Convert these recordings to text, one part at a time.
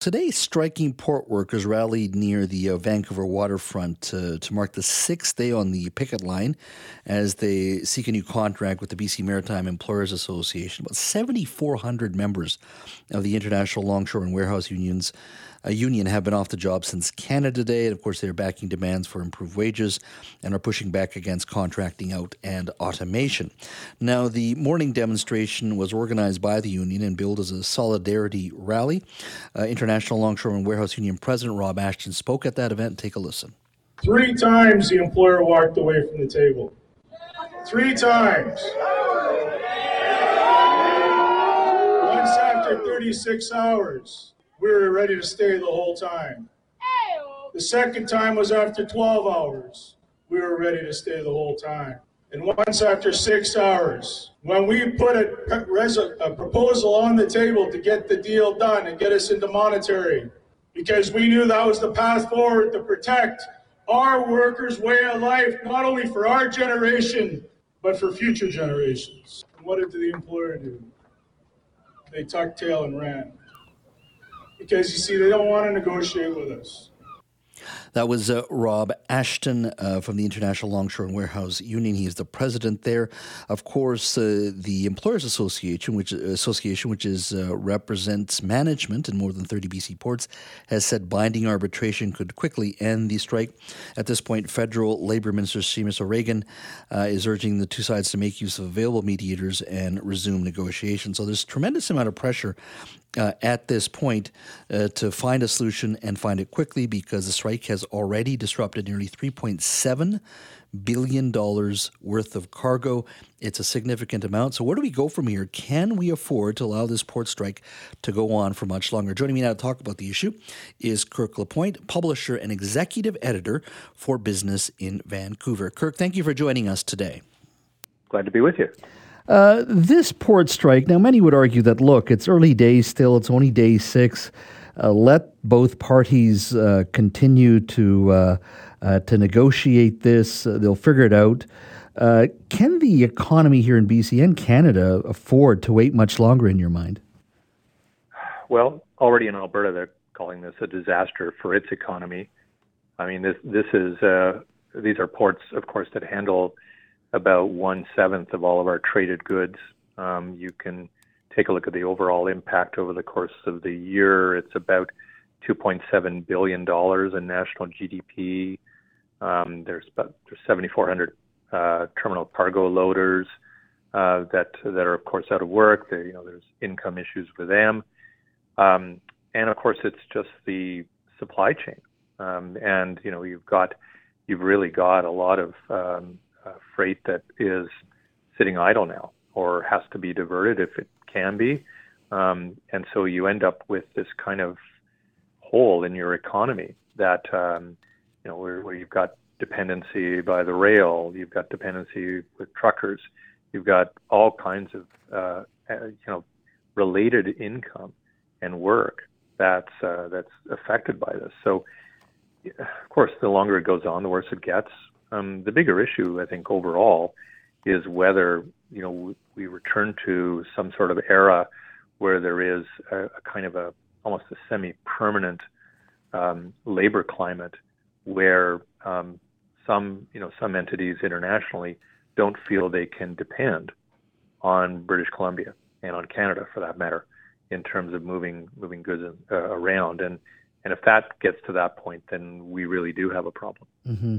Today, striking port workers rallied near the uh, Vancouver waterfront to mark the sixth day on the picket line as they seek a new contract with the BC Maritime Employers Association. About 7,400 members of the International Longshore and Warehouse Unions a union have been off the job since Canada Day. And of course, they're backing demands for improved wages and are pushing back against contracting out and automation. Now, the morning demonstration was organized by the union and billed as a solidarity rally. Uh, International Longshore and Warehouse Union President Rob Ashton spoke at that event. Take a listen. Three times the employer walked away from the table. Three times. Once after 36 hours we were ready to stay the whole time. The second time was after 12 hours. We were ready to stay the whole time. And once after six hours, when we put a, a, proposal on the table to get the deal done and get us into monetary, because we knew that was the path forward to protect our workers' way of life, not only for our generation, but for future generations. And what did the employer do? They tucked tail and ran because you see, they don't want to negotiate with us. That was uh, Rob Ashton uh, from the International Longshore and Warehouse Union. He is the president there. Of course, uh, the Employers Association, which association which is uh, represents management in more than 30 BC ports, has said binding arbitration could quickly end the strike. At this point, federal labor minister Seamus O'Regan uh, is urging the two sides to make use of available mediators and resume negotiations. So there's tremendous amount of pressure uh, at this point uh, to find a solution and find it quickly because the strike has already disrupted nearly $3.7 billion worth of cargo. It's a significant amount. So, where do we go from here? Can we afford to allow this port strike to go on for much longer? Joining me now to talk about the issue is Kirk Lapointe, publisher and executive editor for Business in Vancouver. Kirk, thank you for joining us today. Glad to be with you. Uh, this port strike, now many would argue that, look, it's early days still, it's only day six. Uh, let both parties uh, continue to, uh, uh, to negotiate this, they'll figure it out. can the economy here in BC and Canada afford to wait much longer, in your mind? Well, already in Alberta, they're calling this a disaster for its economy. I mean, this this is these are ports, of course, that handle about one seventh of all of our traded goods. Um, you can take a look at the overall impact over the course of the year. It's about 2.7 billion dollars in national GDP. Um, there's about there's 7,400 uh, terminal cargo loaders uh, that that are of course out of work. There, you know, there's income issues with them, um, and of course it's just the supply chain. Um, and you know, you've got you've really got a lot of um, uh, freight that is sitting idle now or has to be diverted if it can be. Um, and so you end up with this kind of hole in your economy that, um, you know, where, where you've got dependency by the rail, you've got dependency with truckers, you've got all kinds of, uh, uh you know, related income and work that's uh, that's affected by this. So, of course, the longer it goes on, the worse it gets. Um, the bigger issue, I think, overall, is whether you know we return to some sort of era where there is a, a kind of a almost a semi-permanent um, labor climate where um, some you know some entities internationally don't feel they can depend on British Columbia and on Canada for that matter in terms of moving moving goods uh, around. And and if that gets to that point, then we really do have a problem. Mm-hmm.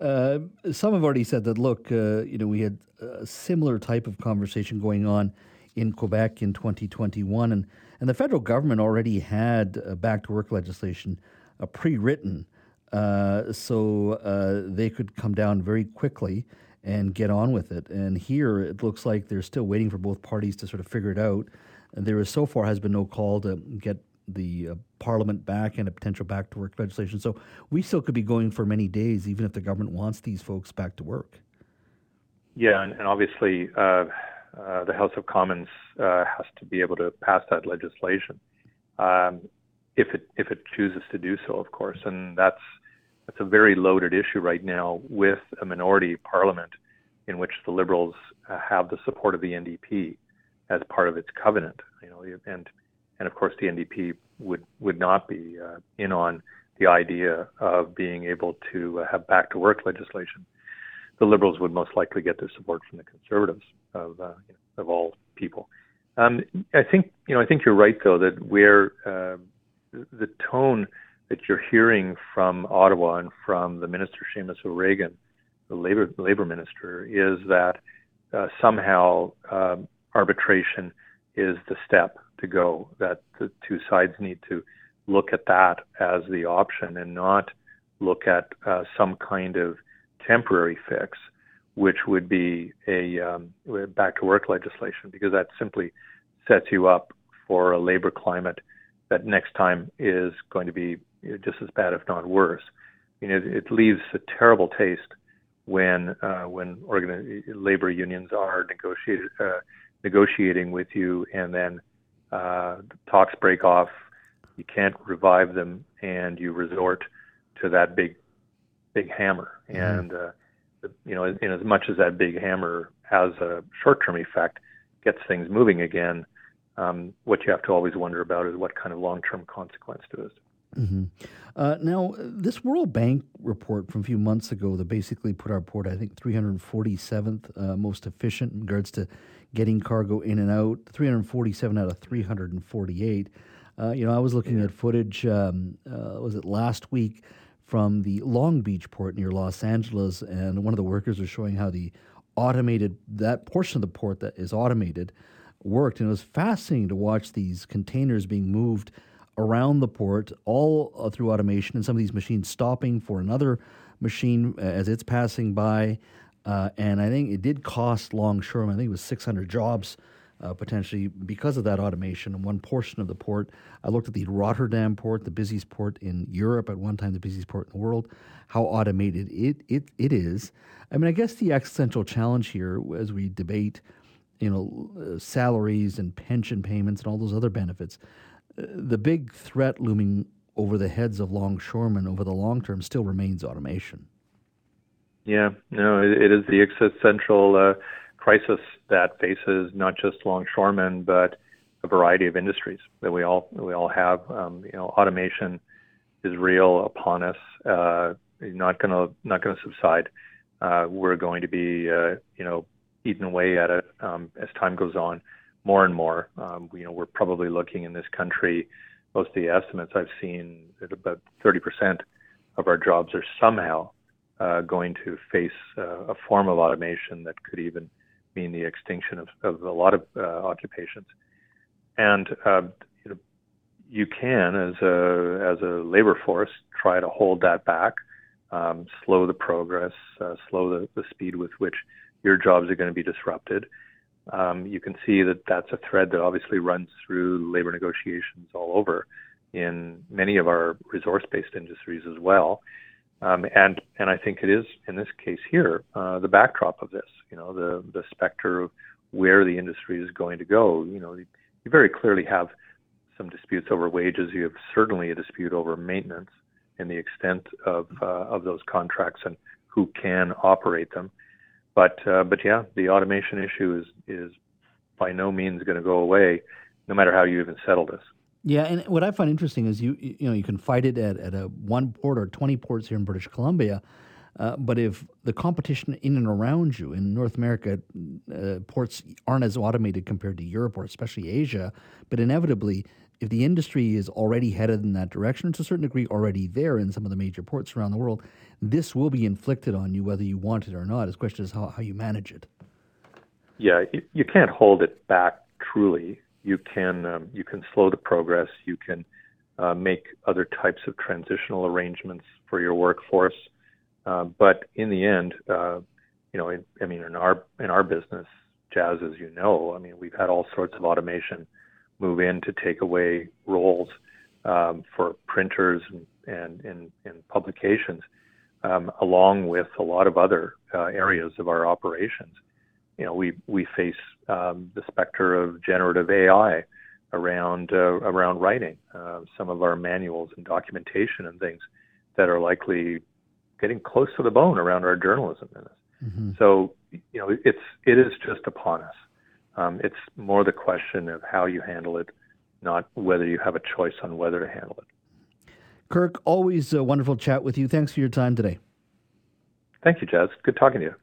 Uh, some have already said that, look, uh, you know, we had a similar type of conversation going on in Quebec in 2021, and, and the federal government already had back to work legislation uh, pre written uh, so uh, they could come down very quickly and get on with it. And here it looks like they're still waiting for both parties to sort of figure it out. And there is so far has been no call to get the uh, Parliament back and a potential back to work legislation. So we still could be going for many days, even if the government wants these folks back to work. Yeah, and, and obviously uh, uh, the House of Commons uh, has to be able to pass that legislation um, if it if it chooses to do so, of course, and that's that's a very loaded issue right now with a minority parliament in which the Liberals uh, have the support of the NDP as part of its covenant. You know, and and of course the NDP would would not be uh, in on the idea of being able to uh, have back to work legislation. The Liberals would most likely get their support from the Conservatives of uh, of all people. Um, I think you know I think you're right though that where uh, the tone that you're hearing from Ottawa and from the minister Seamus O'Regan, the labor labor minister, is that uh, somehow um, arbitration is the step to go. That the two sides need to look at that as the option and not look at uh, some kind of temporary fix, which would be a um, back to work legislation, because that simply sets you up for a labor climate that next time is going to be just as bad, if not worse. I mean, it, it leaves a terrible taste when uh, when labor unions are negotiated, uh, negotiating with you, and then uh, talks break off. You can't revive them, and you resort to that big, big hammer. Mm-hmm. And uh, you know, in as much as that big hammer has a short-term effect, gets things moving again. Um, what you have to always wonder about is what kind of long-term consequence to this. Mm-hmm. Uh, now, this World Bank report from a few months ago that basically put our port, I think, 347th uh, most efficient in regards to getting cargo in and out, 347 out of 348. Uh, you know, I was looking yeah. at footage, um, uh, was it last week, from the Long Beach port near Los Angeles, and one of the workers was showing how the automated, that portion of the port that is automated, worked. And it was fascinating to watch these containers being moved around the port, all uh, through automation, and some of these machines stopping for another machine as it's passing by. Uh, and I think it did cost Longshoremen, I think it was 600 jobs uh, potentially because of that automation in one portion of the port. I looked at the Rotterdam port, the busiest port in Europe, at one time the busiest port in the world, how automated it, it, it is. I mean, I guess the existential challenge here as we debate, you know, salaries and pension payments and all those other benefits, uh, the big threat looming over the heads of longshoremen over the long term still remains automation. Yeah, no, it, it is the existential uh, crisis that faces not just longshoremen but a variety of industries that we all we all have. Um, you know, automation is real upon us. Uh, not gonna not gonna subside. Uh, we're going to be uh, you know eaten away at it um, as time goes on, more and more. Um, you know, we're probably looking in this country. Most of the estimates I've seen about 30% of our jobs are somehow uh, going to face uh, a form of automation that could even mean the extinction of, of a lot of uh, occupations. And uh, you, know, you can, as a as a labor force, try to hold that back, um, slow the progress, slow the, the speed with which your jobs are going to be disrupted. Um, you can see that that's a thread that obviously runs through labor negotiations all over in many of our resource-based industries as well. Um, and and I think it is in this case here uh, the backdrop of this. You know, the the specter of where the industry is going to go. You know, you, very clearly have some disputes over wages. You have certainly a dispute over maintenance and the extent of uh, of those contracts and who can operate them. But uh, but yeah, the automation issue is is by no means going to go away, no matter how you even settle this. Yeah, and what I find interesting is you you know you can fight it at, at a one port or twenty ports here in British Columbia, uh, but if the competition in and around you in North America, uh, ports aren't as automated compared to Europe or especially Asia, but inevitably, if the industry is already headed in that direction, to a certain degree already there in some of the major ports around the world, this will be inflicted on you whether you want it or not. The question is how, how you manage it. Yeah, you, you can't hold it back truly you can um, you can slow the progress. You can uh, make other types of transitional arrangements for your workforce. Uh, but in the end, uh, you know, I mean, in our in our business, Jas, as you know, I mean, we've had all sorts of automation move in to take away roles um, for printers and, and in, in publications, um, along with a lot of other uh, areas of our operations. You know, we we face um, the specter of generative AI around uh, around writing. Uh, some of our manuals and documentation and things that are likely getting close to the bone around our journalism in this. Mm-hmm. So you know, it's it is just upon us. Um, it's more the question of how you handle it, not whether you have a choice on whether to handle it. Kirk, always a wonderful chat with you. Thanks for your time today. Thank you, Jas. Good talking to you.